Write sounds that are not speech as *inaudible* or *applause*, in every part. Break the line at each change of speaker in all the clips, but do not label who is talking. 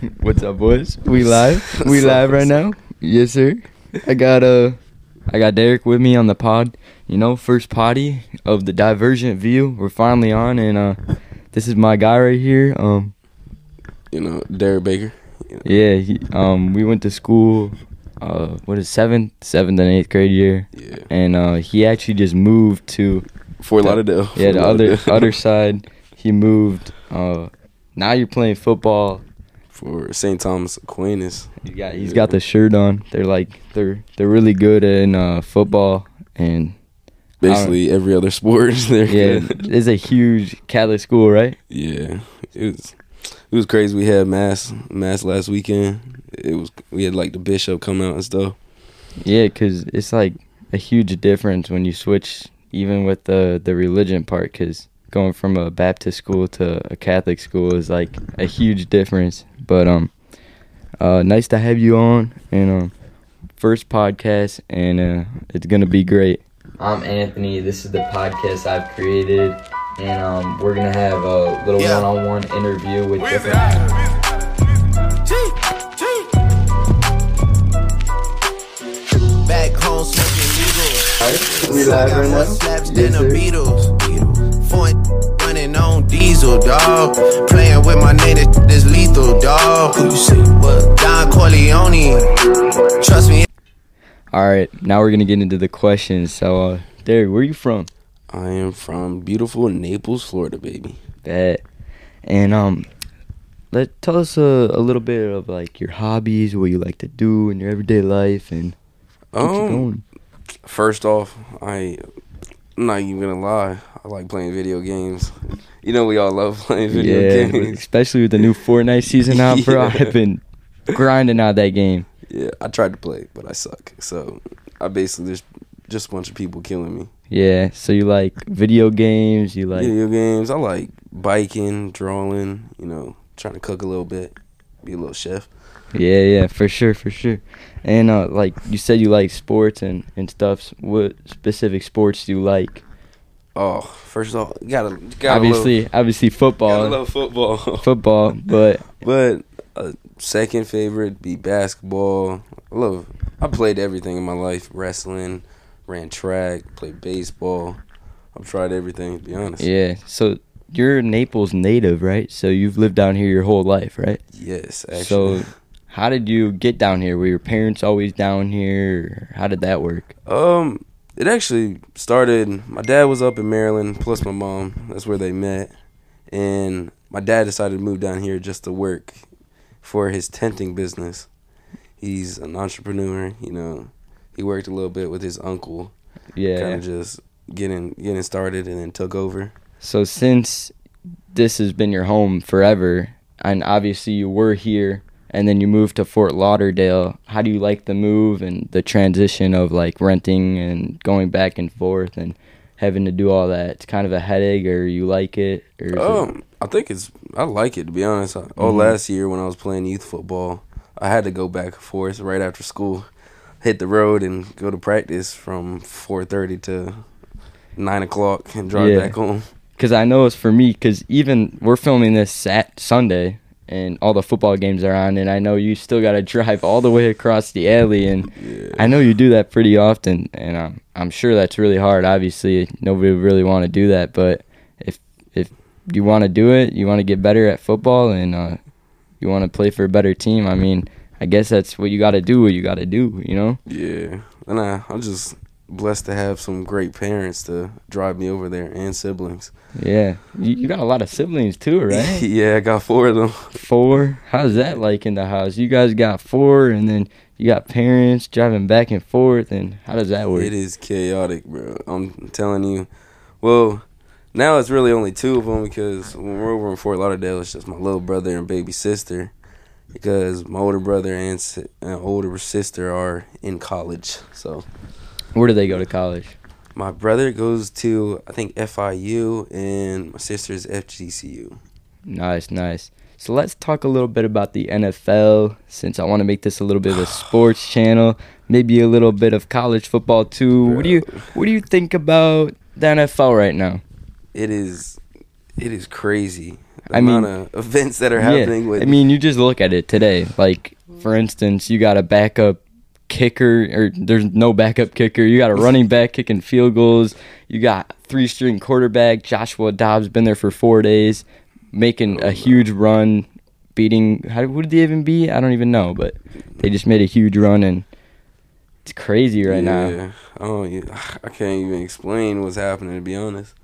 *laughs* What's up, boys? We live. *laughs* We live right now. Yes, sir. I got uh, I got Derick with me on the pod. You know, first potty of the Divergent View. We're finally on, and uh, this is my guy right here. Um,
You know, Derick Baker. You know,
yeah, he, um, we went to school. Uh, what is seventh, seventh and eighth grade year,
yeah.
and uh, he actually just moved to
Fort Lauderdale.
yeah the other other side. He moved. Uh, now you're playing football.
For St. Thomas Aquinas.
He's got he's got the shirt on. They're like they're they're really good in uh, football and
Basically every other *laughs* sport. They're
yeah,
good. *laughs*
it's a huge Catholic school, right?
yeah. It was it was crazy. We had mass mass last weekend. It was we had like the bishop come out and stuff.
Yeah, because it's like a huge difference when you switch, even with the the religion part. Because going from a Baptist school to a Catholic school is like a huge difference. But um, uh, nice to have you on and um, first podcast, and uh, it's gonna be great. I'm Anthony. This is the podcast I've created, and um, we're gonna have a little
Yeah.
one-on-one interview with different.
Back home smoking needles.
We live right now.
Slaps
Yes,
than the
sir.
Beatles. Foreign running on diesel, dog. Playing with my name, this, this lethal, dog. Who you see? What? Don Corleone. Trust me.
All right, now we're gonna get into the questions. So, uh, Derick, where you from?
I am from beautiful Naples, Florida, baby.
That, and um, let tell us a, a little bit of like your hobbies, what you like to do in your everyday life, and keep
Um,
going.
first off, I I'm not even gonna lie. I like playing video games. You know we all love *laughs* playing video
Yeah,
games.
especially with the new Fortnite season *laughs* out, bro.
Yeah.
I've been grinding out that game.
Yeah, I tried to play, but I suck. So I basically there's just a bunch of people killing me.
Yeah, so you like video games? You like
Video games. I like biking, drawing. You know, trying to cook a little bit, be a little chef.
Yeah, yeah, for sure, for sure. And uh, like you said, you like sports and and stuff. What specific sports do you like?
Oh, first off, you gotta, gotta
obviously, obviously football,
gotta love football. *laughs*
football. But
But uh, second favorite be basketball. I love. I played everything in my life: wrestling, ran track, played baseball. I've tried everything. To be honest.
yeah, so you're a Naples native, right? So you've lived down here your whole life, right?
Yes. Actually.
So how did you get down here? Were your parents always down here? How did that work?
Um, it actually started. My dad was up in Maryland, plus my mom. That's where they met, and my dad decided to move down here just to work for his tenting business. He's an entrepreneur. You know, he worked a little bit with his uncle,
Yeah.
kind of just getting getting started, and then took over.
So since this has been your home forever, and obviously you were here, and then you moved to Fort Lauderdale, how do you like the move and the transition of like renting and going back and forth and having to do all that? It's kind of a headache, or you like it, or is it-
Um, I think it's. I like it to be honest. Oh,
Mhm.
last year when I was playing youth football, I had to go back and forth right after school, hit the road and go to practice from four thirty to nine o'clock and drive
Yeah.
back home.
Because I know it's for me. Because even we're filming this sat Sunday, and all the football games are on, and I know you still got to *laughs* drive all the way across the alley, and
Yeah.
I know you do that pretty often, and um, I'm sure that's really hard. Obviously, nobody would really want to do that, but if if you want to do it, you want to get better at football, and uh, you want to play for a better team. I mean, I guess that's what you got to do. What you got to do, you know?
Yeah, and I, I'm just blessed to have some great parents to drive me over there and siblings.
Yeah, you, you got a lot of siblings too, *laughs* right?
yeah, I got four of them.
four. How's that like in the house? You guys got four, and then you got parents driving back and forth, and how does that work?
It is chaotic, bro. I'm telling you. Well, now it's really only two of them because when we're over in Fort Lauderdale, it's just my little brother and baby sister. Because my older brother and, si- and older sister are in college. So
Where do they go to college?
my brother goes to I think FIU and my sister's FGCU.
Nice, nice. So let's talk a little bit about the NFL since I want to make this a little bit of a *sighs* sports channel, maybe a little bit of college football too. What do you what do you think about the NFL right now?
It is, it is crazy. the
I mean-
of events that are happening with.
I mean, you just look at it today. Like, for instance, you got a backup kicker, or there's no backup kicker. You got a running back kicking field goals. You got three string quarterback Joshua Dobbs been there for four days, making a huge run, beating. How who did they even beat? I don't even know, but they just made a huge run, and it's crazy right now.
yeah. Oh, *sighs* yeah. I can't even explain what's happening to be honest.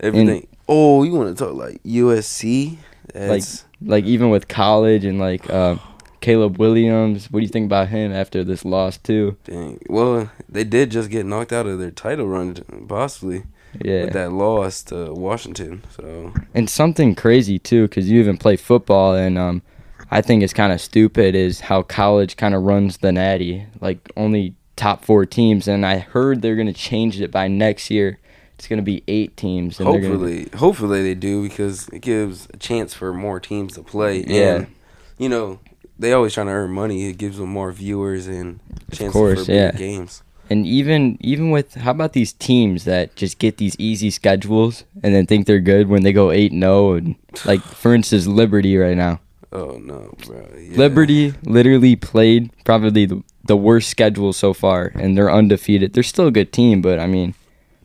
Everything. oh, you want to talk like USC? That's,
Like even with college and like uh, Caleb Williams. What do you think about him after this loss too?
dang. Well, they did just get knocked out of their title run, possibly
Yeah.
with that loss to Washington. So
and something crazy too because you even play football and um i think it's kind of stupid is how college kind of runs the natty like only top four teams and i heard they're going to change it by next year it's going to be eight teams gonna,
hopefully, hopefully they do because it gives a chance for more teams to play.
Yeah.
And, you know, they always trying to earn money. It gives them more viewers and chances
course,
for big
yeah.
games.
and even even with how about these teams that just get these easy schedules and then think they're good when they go 8 and 0 and like *sighs* for instance liberty right now
Oh no, bro. Yeah.
Liberty literally played probably the, the worst schedule so far, and they're undefeated. They're still a good team, but I mean,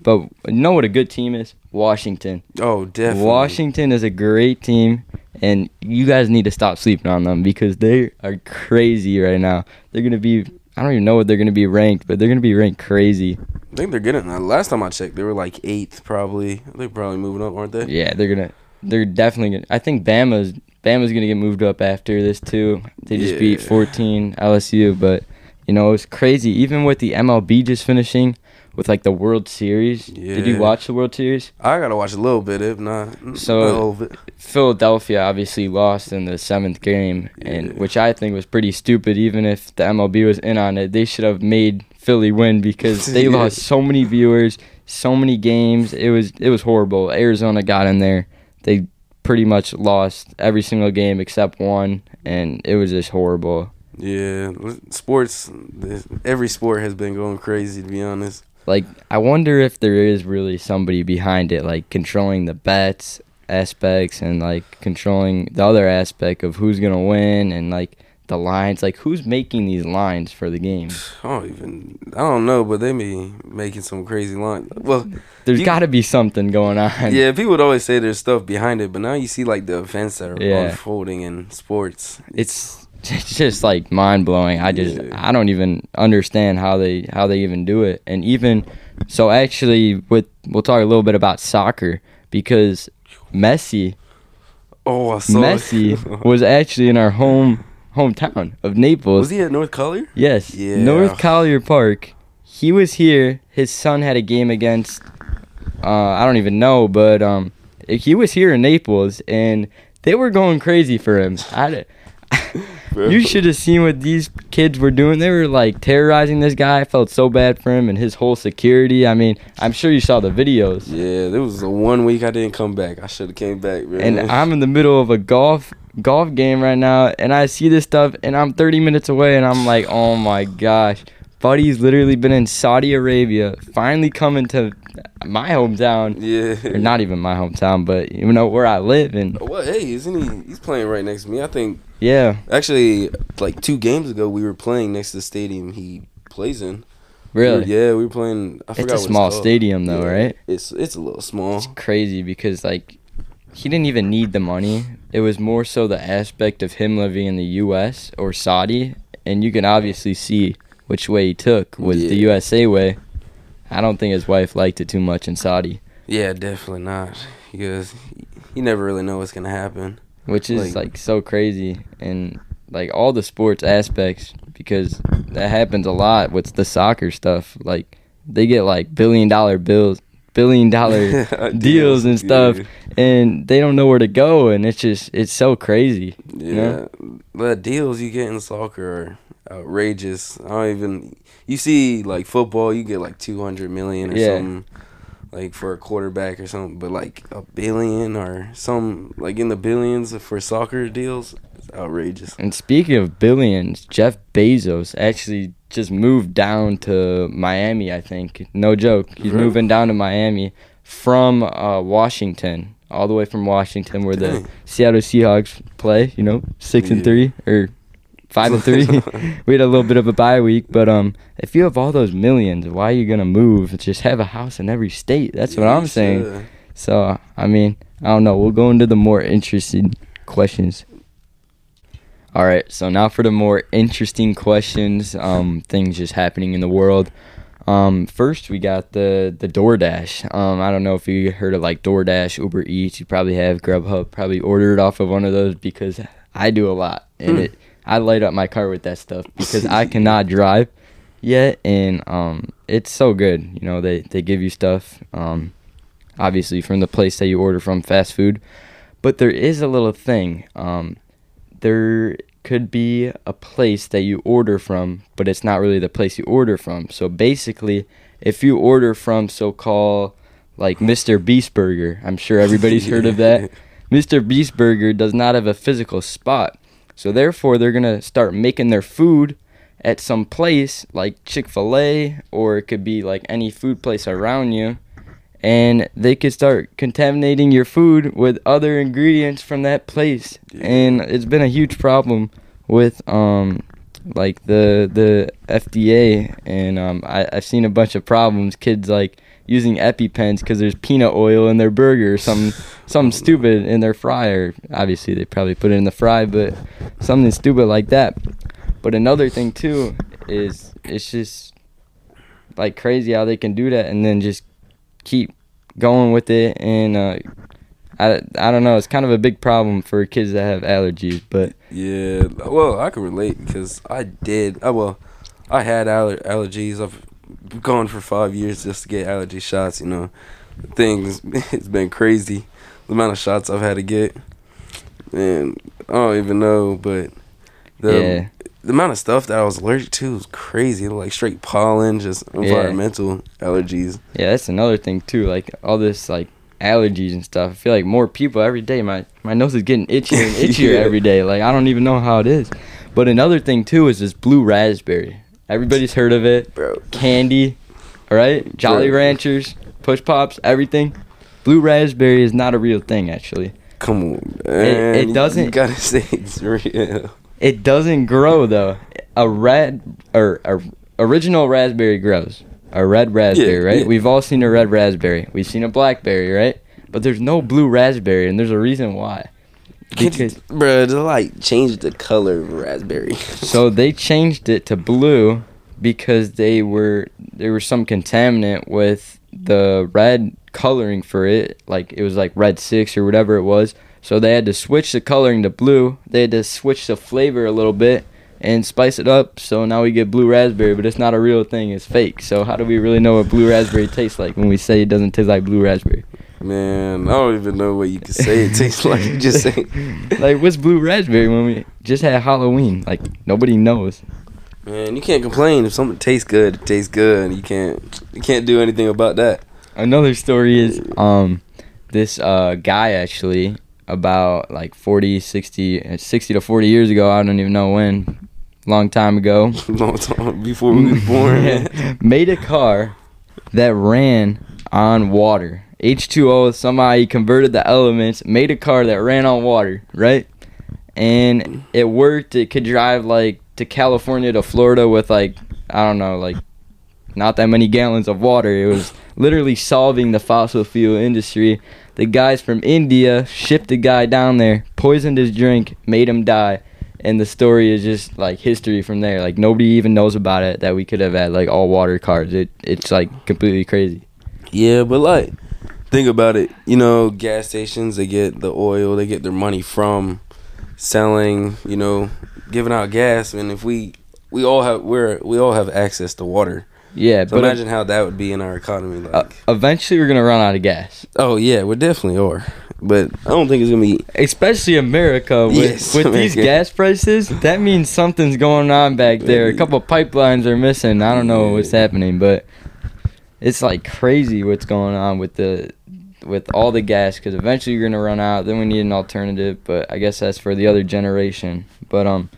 but you know what a good team is? Washington.
Oh, definitely.
Washington is a great team, and you guys need to stop sleeping on them because they are crazy right now. They're gonna be. I don't even know what they're gonna be ranked, but they're gonna be ranked crazy.
I think they're getting. Uh, last time I checked, they were like eighth, probably. They're probably moving up, aren't they?
Yeah, they're gonna. They're definitely gonna. I think Bama's Bama's gonna get moved up after this too. They just beat 14 LSU, but you know it's crazy. Even with the MLB just finishing with like the World Series. Did you watch the World Series?
I gotta watch a little bit, if not.
So-
a little bit.
Philadelphia obviously lost in the seventh game, and which I think was pretty stupid. Even if the MLB was in on it, they should have made Philly win because *laughs* they
Yeah.
lost so many viewers, so many games. It was it was horrible. Arizona got in there, they pretty much lost every single game except one, and it was just horrible.
Yeah, sports. Every sport has been going crazy, to be honest.
Like I wonder if there is really somebody behind it, like controlling the bets aspects and like controlling the other aspect of who's gonna win and like the lines. Like who's making these lines for the game? *sighs*
I don't even. I don't know, but they be making some crazy lines. Well,
there's got to be something going on.
yeah, people would always say there's stuff behind it, but now you see like the events that are
Yeah.
unfolding in sports.
it's *laughs* it's just like mind blowing. I just
Yeah.
I don't even understand how they how they even do it. And even so, actually, with we'll talk a little bit about soccer because Messi
Oh, I saw
Messi *laughs* was actually in our home hometown of Naples.
was he at North Collier?
Yes.
Yeah.
North Collier Park. He was here. His son had a game against uh, I don't even know, but um he was here in Naples and they were going crazy for him. I, *laughs* you should have seen what these kids were doing. They were like terrorizing this guy. I felt so bad for him and his whole security. I mean, I'm sure you saw the videos.
Yeah, there was a one week I didn't come back. I should have came back, man.
and I'm in the middle of a golf golf game right now, and I see this stuff, and I'm 30 minutes away, and I'm like, oh my gosh, buddy's literally been in Saudi Arabia, finally coming to my hometown,
yeah.
or not even my hometown, but you know where I live, and
Well, hey, isn't he? He's playing right next to me. I think
yeah,
actually, like two games ago, we were playing next to the stadium he plays in.
really,
Yeah, we were playing. I
it's a small
called.
stadium though,
Yeah,
right?
It's it's a little small.
It's crazy because like he didn't even need the money. It was more so the aspect of him living in the U.S. or Saudi, and you can obviously see which way he took was the USA way. I don't think his wife liked it too much in Saudi,
Yeah, definitely not. Because you never really know what's gonna happen.
Which is
Like-
like, so crazy and like all the sports aspects because that happens a lot with the soccer stuff. Like they get like billion dollar bills, billion dollar *laughs* deals and stuff,
Yeah.
and they don't know where to go, and it's just it's so crazy.
Yeah,
You know?
the deals you get in soccer are outrageous. I don't even. You see, like football, you get like two hundred million or
Yeah.
something, like for a quarterback or something. But like a billion or some like in the billions for soccer deals, it's outrageous.
And speaking of billions, Jeff Bezos actually just moved down to Miami. I think no joke, he's
Really?
moving down to Miami from uh, Washington. all the way from Washington, where the Seattle Seahawks play. You know, six and three or five and three. *laughs* we had a little bit of a bye week, but um, if you have all those millions, why are you gonna move? Just have a house in every state. That's what I'm saying. So I mean, I don't know. We'll go into the more interesting questions. All right. So now for the more interesting questions, um, things just happening in the world. Um, first we got the the DoorDash. Um, I don't know if you heard of like DoorDash, Uber Eats. You probably have Grubhub. Probably ordered off of one of those because I do a lot, and
Hmm.
it I light up my car with that stuff because I *laughs* cannot drive yet, and um, it's so good. You know, they they give you stuff. Um, obviously from the place that you order from, fast food. But there is a little thing. Um, there could be a place that you order from, but it's not really the place you order from. So basically, if you order from so-called like Mr. Beast Burger, I'm sure everybody's heard of that. *laughs* Mr. Beast Burger does not have a physical spot. So therefore, they're gonna start making their food at some place like Chick Fil A, or it could be like any food place around you, and they could start contaminating your food with other ingredients from that place. And it's been a huge problem with um like the the FDA, and um I I've seen a bunch of problems. Kids like using EpiPens because there's peanut oil in their burger or something something *sighs* stupid in their fryer. Obviously, they probably put it in the fry, but something stupid like that. But another thing too is it's just like crazy how they can do that and then just keep going with it and uh, I, I don't know it's kind of a big problem for kids that have allergies but
Yeah, well, I can relate because I did. Oh, well, I had aller- allergies. I've gone for five years just to get allergy shots. You know, things. *laughs* It's been crazy the amount of shots I've had to get, and I don't even know. But the
Yeah.
the amount of stuff that I was allergic to was crazy. Like straight pollen, just environmental allergies.
yeah that's another thing too like all this like allergies and stuff I feel like more people every day my my nose is getting itchier and *laughs* itchier
Yeah.
every day like I don't even know how it is but another thing too is this blue raspberry everybody's heard of it
Bro,
candy, all right? Jolly
Bro.
Ranchers, Push Pops, everything. Blue raspberry is not a real thing, actually.
come on, man.
it
You-
doesn't-
You gotta say it's real.
It doesn't grow though. A red or a original raspberry grows. A red raspberry, right?
yeah.
We've all seen a red raspberry. We've seen a blackberry, right? But there's no blue raspberry, and there's a reason why. Because
bro, the like changed the color of raspberry. *laughs*
so they changed it to blue because they were there was some contaminant with the red coloring for it. Like it was like red 6 or whatever it was. So they had to switch the coloring to blue. They had to switch the flavor a little bit and spice it up. So now we get blue raspberry but it's not a real thing. It's fake. So how do we really know what blue raspberry tastes like when we say it doesn't taste like blue raspberry
Man, I don't even know what you can say. It tastes like you just say. *laughs*
like what's blue raspberry when we just had halloween like nobody knows
Man, you can't complain if something tastes good. It tastes good. You can't. You can't do anything about that.
another story is um this uh guy actually about like 40 60 uh, 60 to 40 years ago i don't even know when long time ago *laughs*
Long time before we were born. *laughs*
made a car that ran on water h2o somehow he converted the elements made a car that ran on water right? And it worked it could drive like to california to florida with like i don't know like not that many gallons of water. It was literally solving the fossil fuel industry. The guys from india shipped the guy down there poisoned his drink made him die. And the story is just like history from there. Like nobody even knows about it that we could have had like all water cars. It it's like completely crazy.
Yeah, but like, think about it. You know, gas stations they get the oil, they get their money from selling. You know, giving out gas, and if we we all have we're we all have access to water.
yeah
So
but
imagine how that would be in our economy. Like,
uh, eventually we're gonna run out of gas
oh yeah, we definitely are. But I don't think it's gonna be.
especially america with,
Yes,
with these gas prices that means something's going on back there a couple pipelines are missing i don't know what's happening but it's like crazy what's going on with the with all the gas because eventually you're gonna run out then we need an alternative but i guess that's for the other generation but um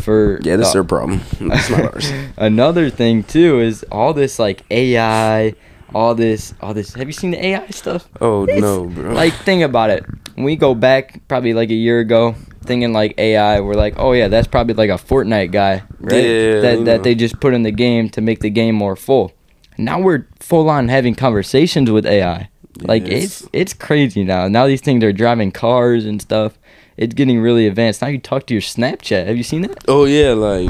for
Yeah, that's
the-
their problem. *laughs* That's not ours.
Another thing too is all this like AI, all this, all this. Have you seen the AI stuff?
Oh
It's-
no, bro.
Like, think about it. We go back probably like a year ago, thinking like AI, we're like, oh yeah, that's probably like a Fortnite guy, right?
Yeah,
that
you
that they just put in the game to make the game more full. Now we're full on having conversations with AI. Like
Yes.
it's it's crazy now. Now these things are driving cars and stuff. It's getting really advanced. Now you talk to your Snapchat. Have you seen that?
oh yeah, like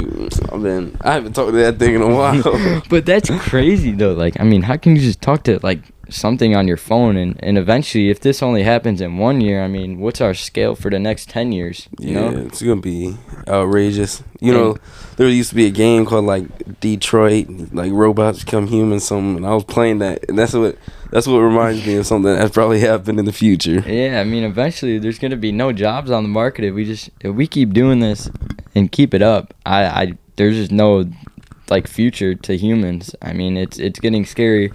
I've been. I haven't talked to that thing in a while. *laughs*
but that's crazy though. Like, I mean, how can you just talk to like something on your phone and and eventually, if this only happens in one year, I mean, what's our scale for the next ten years? You
yeah,
know?
it's gonna be outrageous. You know, there used to be a game called like Detroit, like robots become humans. Something, and I was playing that, and that's what that's what reminds me of something that's probably happened in the future.
Yeah, I mean, eventually there's gonna be no jobs on the market if we just if we keep doing this and keep it up. I, I there's just no like future to humans. I mean, it's it's getting scary,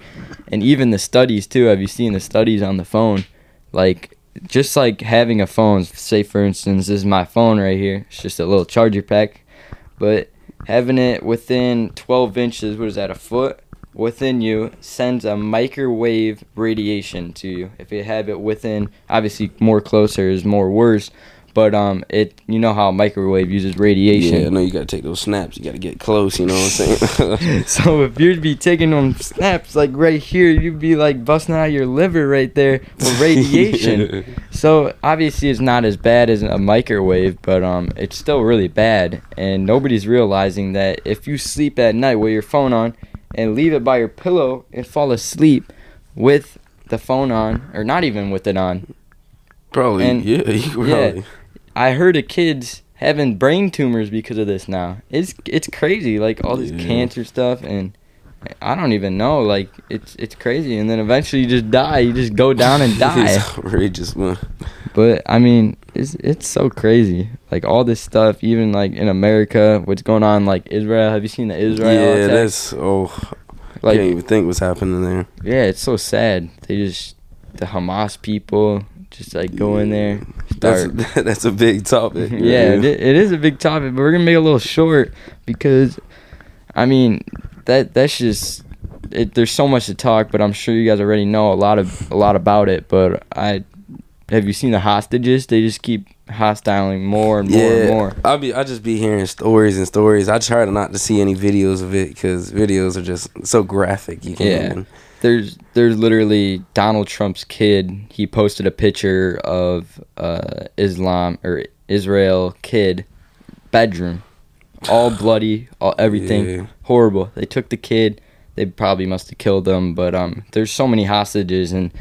and even the studies too. Have you seen the studies on the phone? Like just like having a phone. Say for instance, this is my phone right here. It's just a little charger pack, but having it within 12 inches, what is that, a foot? Within you sends a microwave radiation to you. If you have it within, obviously more closer is more worse, but um, it you know how a microwave uses radiation.
Yeah, I know you gotta take those snaps. You gotta get close. You know what I'm saying? *laughs* *laughs*
so if you'd be taking them snaps like right here, you'd be like busting out your liver right there with *laughs* radiation. So obviously it's not as bad as a microwave, but um, it's still really bad, and nobody's realizing that if you sleep at night with your phone on and leave it by your pillow and fall asleep with the phone on, or not even with it on,
Probably,
And-
yeah, *laughs* you
yeah. I heard of kids having brain tumors because of this now. It's it's crazy, like all this
Yeah.
cancer stuff, and I don't even know. Like it's it's crazy, and then eventually you just die. You just go down and *laughs* die.
it's outrageous, man.
But I mean, it's it's so crazy. Like all this stuff, even like in America, what's going on? Like Israel. Have you seen the Israel?
yeah,
attack?
that's oh,
like
can't even think what's happening there.
yeah, it's so sad. They just the Hamas people just like go in there.
That's
Start. *laughs*
that's a big topic. *laughs*
yeah, it, it is a big topic, but we're gonna make it a little short because, I mean, that that's just it. There's so much to talk, but I'm sure you guys already know a lot of a lot about it. But I have you seen the hostages? They just keep hostiling more and more
yeah,
and more.
I'll be I just be hearing stories and stories. I try to not to see any videos of it because videos are just so graphic. You can't.
Yeah.
even-
There's there's literally Donald Trump's kid. He posted a picture of uh, Islam or Israel kid bedroom, all bloody, all everything
Yeah.
horrible. They took the kid. They probably must have killed them, But um, there's so many hostages, and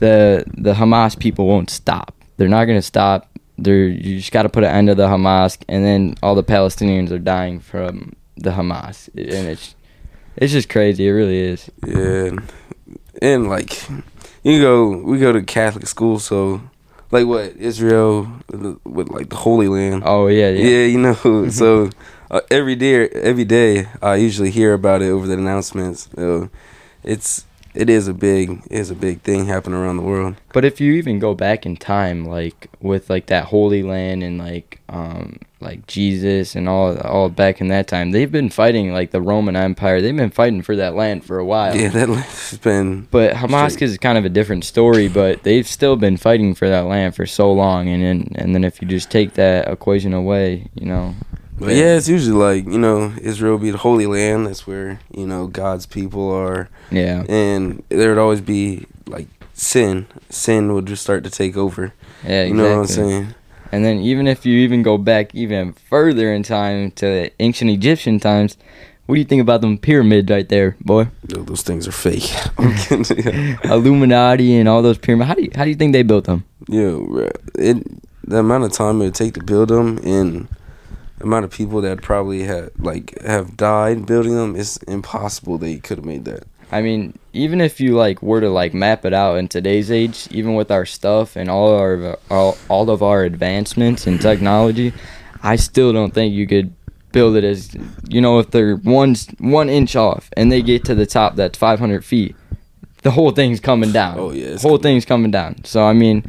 the the Hamas people won't stop. They're not gonna stop. They're you just got to put an end to the Hamas, and then all the Palestinians are dying from the Hamas, and it's it's just crazy. It really is.
Yeah, and like you go, we go to Catholic school, so like what Israel with like the Holy Land.
Oh yeah,
yeah.
yeah.
you know. *laughs* so uh, every day, every day, I usually hear about it over the announcements. So it's it is a big it is a big thing happening around the world.
But if you even go back in time, like with like that Holy Land and like um like Jesus and all all back in that time, they've been fighting like the Roman Empire. They've been fighting for that land for a while.
Yeah, that *laughs* has been
But Hamas
Straight.
is kind of a different story, but they've still been fighting for that land for so long, and then and then if you just take that equation away, you know,
But yeah, it's usually like you know Israel be the Holy Land. That's where you know God's people are,
yeah,
and there would always be like sin. Sin would just start to take over.
yeah,
You know what I'm
exactly.
saying?
And then even if you even go back even further in time to ancient Egyptian times, what do you think about them pyramids right there, boy?
Yo, those things are fake. *laughs* *laughs* Kidding.
Illuminati and all those pyramids. How do you how do you think they built them?
Yeah, it the amount of time it would take to build them and amount of people that probably had like have died building them is impossible. They could have made that.
I mean, even if you like were to like map it out in today's age, even with our stuff and all our all, all of our advancements in technology, I still don't think you could build it as you know if they're one one inch off and they get to the top that's 500 feet, the whole thing's coming down.
Oh, yeah, it's
whole
coming-
thing's coming down. So I mean,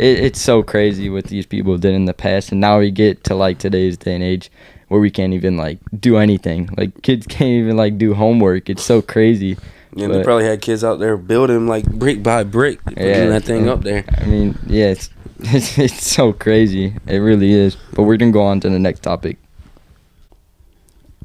it, it's so crazy what these people did in the past, and now we get to like today's day and age where we can't even like do anything. Like kids *laughs* can't even like do homework. It's so crazy.
And they probably had kids out there building like brick by brick, putting
Yeah,
that thing up there.
I mean, yeah, it's, *laughs* it's it's so crazy. It really is. But we're gonna go on to the next topic.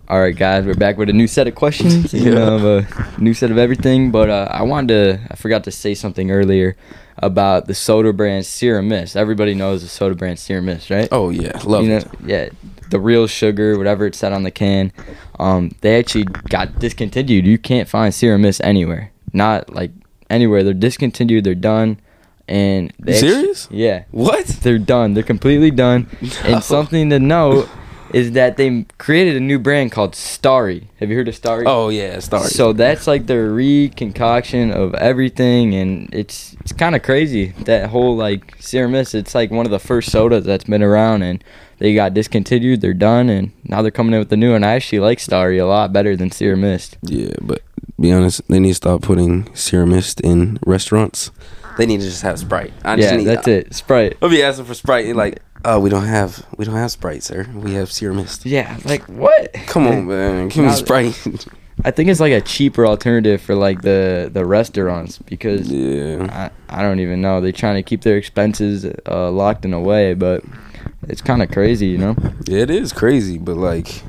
All right, guys, we're back with a new set of questions. You *laughs*
Yeah.
know, a new set of everything. But uh, I wanted to. I forgot to say something earlier about the soda brand Sierra Mist. Everybody knows the soda brand Sierra Mist, right?
Oh yeah, love
you know,
it.
yeah, the real sugar, whatever it said on the can. Um, they actually got discontinued. You can't find Sierra Mist anywhere. Not like anywhere. They're discontinued. They're done. And they
serious?
yeah,
What?
they're done. They're completely done.
No. *laughs*
And something to note is that they created a new brand called Starry. Have you heard of Starry?
Oh yeah, Starry.
So that's like their reconcoction of everything, and it's it's kind of crazy that whole like Sierra Mist. It's like one of the first sodas that's been around, and they got discontinued. They're done, and now they're coming in with the new. And I actually like Starry a lot better than Sierra Mist.
yeah, but be honest, they need to stop putting Sierra Mist in restaurants. They need to just have Sprite. I just
yeah,
need,
that's uh, it. Sprite.
I'll be asking for Sprite. and like, oh, we don't have, we don't have Sprite, sir. We have Sierra Mist.
Yeah, like what?
Come on, *laughs* man, give me
Now-
Sprite.
I think it's like a cheaper alternative for like the the restaurants because
yeah,
I, I don't even know. They're trying to keep their expenses uh, locked in a way, but it's kind of crazy, you know.
it is crazy, but like,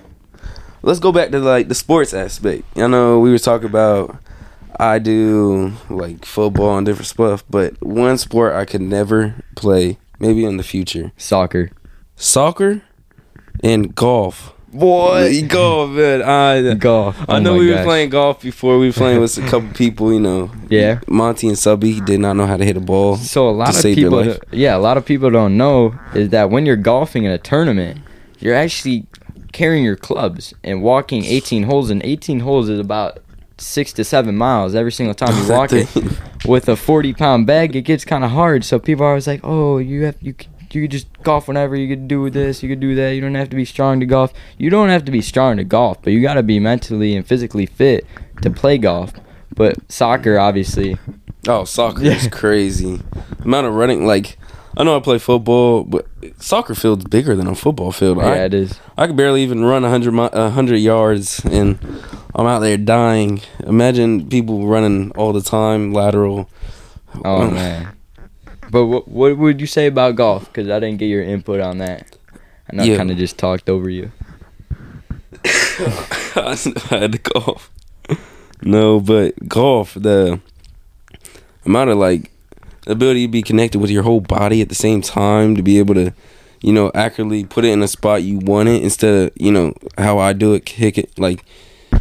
let's go back to like the sports aspect. I know we were talking about. I do like football and different stuff, but one sport I could never play, maybe in the future,
Soccer.
soccer and golf.
Boy, *laughs*
golf, man. I
golf.
I
Oh
know
my
we were playing golf before. We were playing with a *laughs* couple people, you know.
Yeah.
Monty and Subby did not know how to hit a ball.
So a lot
to
of
save
people,
life.
yeah, a lot of people don't know is that when you're golfing in a tournament, you're actually carrying your clubs and walking 18 holes. And 18 holes is about six to seven miles every single time you *laughs* walk it. With a 40 pound bag, it gets kind of hard. So people are always like, "Oh, you have you." You could just golf whenever you could do with this, you could do that. You don't have to be strong to golf. You don't have to be strong to golf, but you got to be mentally and physically fit to play golf. But soccer, obviously,
Oh, soccer
Yeah.
is *laughs* crazy. amount of running, like I know I play football, but soccer field's bigger than a football field.
yeah,
I,
it is.
I could barely even run 100, mi- 100 yards, and I'm out there dying. Imagine people running all the time, lateral.
Oh man. But what what would you say about golf? Because I didn't get your input on that. I know I
Yeah.
kind of just talked over you. *laughs*
I had to golf. No, but golf, the amount of like the ability to be connected with your whole body at the same time to be able to, you know, accurately put it in a spot you want it instead of you know how I do it, kick it like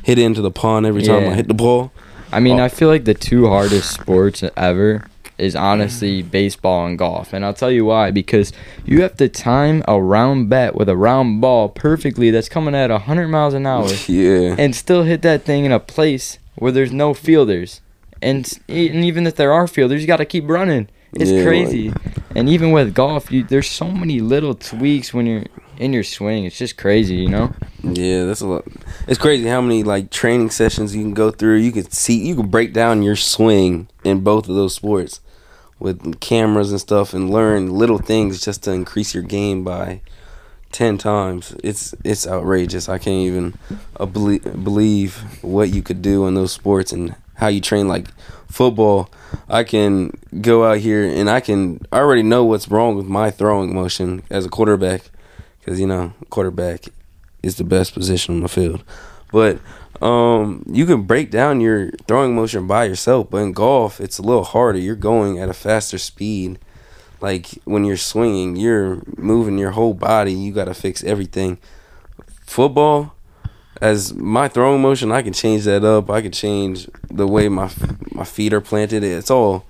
hit it into the pond every time
Yeah.
I hit the ball.
I mean,
Oh.
I feel like the two hardest sports ever is honestly baseball and golf, and I'll tell you why. Because you have to time a round bat with a round ball perfectly that's coming at 100 miles an hour, *laughs*
Yeah,
and still hit that thing in a place where there's no fielders. And, and even if there are fielders, you got to keep running. It's
Yeah,
crazy. and even with golf, you, there's so many little tweaks when you're in your swing. It's just crazy, you know?
yeah, that's a lot. It's crazy how many like training sessions you can go through. You can see, you can break down your swing in both of those sports with cameras and stuff, and learn little things just to increase your game by ten times. It's it's outrageous. I can't even uh, belie- believe what you could do in those sports and how you train. Like football, I can go out here and I can I already know what's wrong with my throwing motion as a quarterback, because you know quarterback is the best position on the field. But um, you can break down your throwing motion by yourself. But in golf, it's a little harder. You're going at a faster speed. Like when you're swinging, you're moving your whole body. You got to fix everything. Football, as my throwing motion, I can change that up. I can change the way my my feet are planted. It's all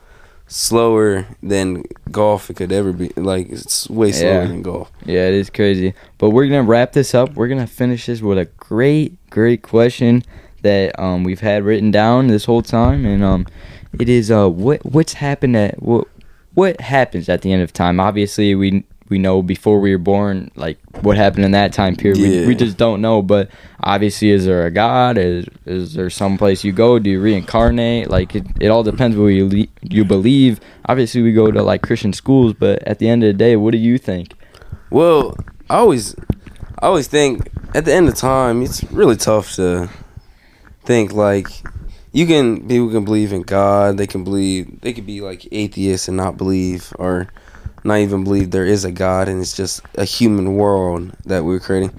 slower than golf it could ever be. Like it's way slower
Yeah.
than golf.
Yeah, it is crazy. But we're gonna wrap this up. We're gonna finish this with a great, great question that um we've had written down this whole time, and um it is uh what what's happened at what what happens at the end of time. Obviously, we we know before we were born, like what happened in that time period. We, we just don't know. But obviously, is there a God? Is is there some place you go? Do you reincarnate? Like it, it all depends what you le- you believe. Obviously, we go to like Christian schools, but at the end of the day, what do you think?
Well, I always, I always think at the end of time, it's really tough to think like, you can people can believe in God. They can believe they could be like atheists and not believe or not even believe there is a God and it's just a human world that we're creating.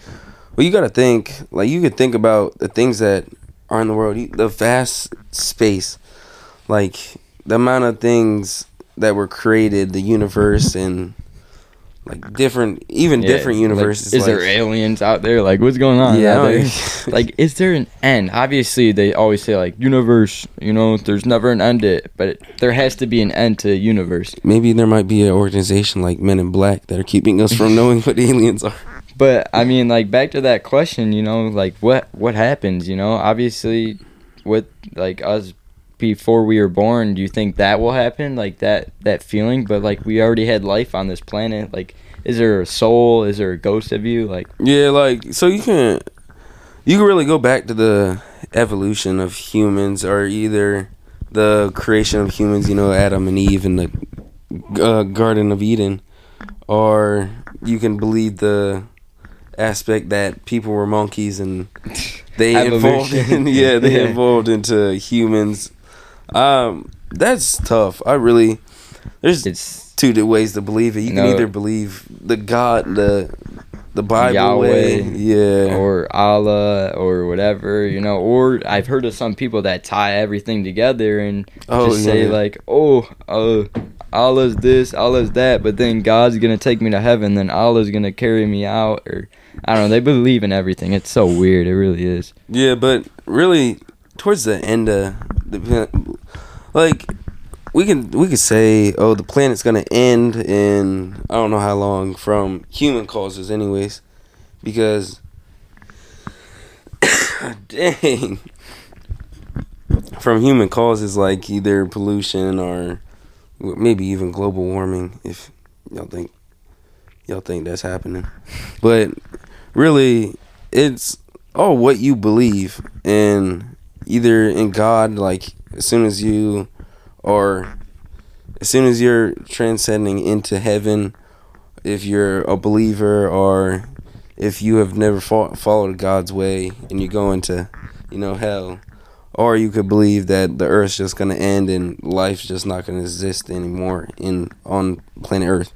Well, you got to think like you could think about the things that are in the world, the vast space, like the amount of things that were created, the universe and like different, even
Yeah,
different
like,
universes.
is there aliens out there? Like, what's going on?
Yeah, like- *laughs*
like, is there an end? Obviously, they always say like universe. You know, there's never an end to it, but it, there has to be an end to universe.
Maybe there might be an organization like Men in Black that are keeping us from knowing what *laughs* aliens are.
But I mean, like back to that question, you know, like what what happens? You know, obviously, with like us before we were born, do you think that will happen? Like that that feeling? But like we already had life on this planet. Like, is there a soul? Is there a ghost of you? Like,
Yeah, like so you can you can really go back to the evolution of humans or either the creation of humans, you know, Adam and Eve in the uh, Garden of Eden, or you can believe the aspect that people were monkeys and they *laughs* evolved in, *laughs* yeah, they
Yeah. *laughs*
evolved into humans. Um that's tough. I really there's
it's
two ways to believe it. You can either believe the God, the the Bible
Yahweh
way, yeah,
or Allah or whatever, you know. Or I've heard of some people that tie everything together and
Oh,
just say like, "Oh, uh, Allah's this, Allah's that," but then God's gonna take me to heaven, then Allah's gonna carry me out, or I don't know. They believe in everything. It's so weird. It really is.
yeah. But really, towards the end of the like, we can we could say, oh, the planet's gonna end in I don't know how long from human causes, anyways, because *coughs* dang. From human causes like either pollution or maybe even global warming, if y'all think y'all think that's happening. But really, it's all what you believe in, either in God, like as soon as you, or as soon as you're transcending into heaven, if you're a believer, or if you have never fo- followed God's way and you go into, you know, hell. Or you could believe that the Earth's just gonna end and life's just not gonna exist anymore in on planet Earth.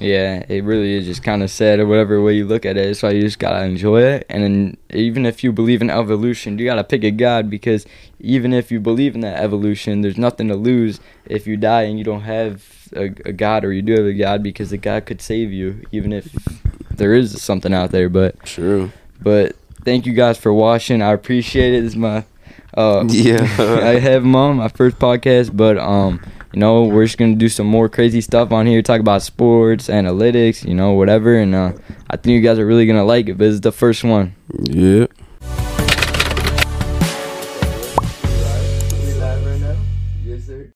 Yeah, it really is just kind of sad or whatever way you look at it. That's why you just gotta enjoy it. And then even if you believe in evolution, you gotta pick a god because even if you believe in that evolution, there's nothing to lose if you die and you don't have a, a god or you do have a god because the god could save you even if there is something out there. But
True.
but thank you guys for watching. I appreciate it. This is my uh *laughs*
Yeah. *laughs*
I have on my first podcast, but um, you know, we're just gonna do some more crazy stuff on here, talk about sports, analytics, you know, whatever, and uh, I think you guys are really gonna like it. But it's the first one.
Yeah.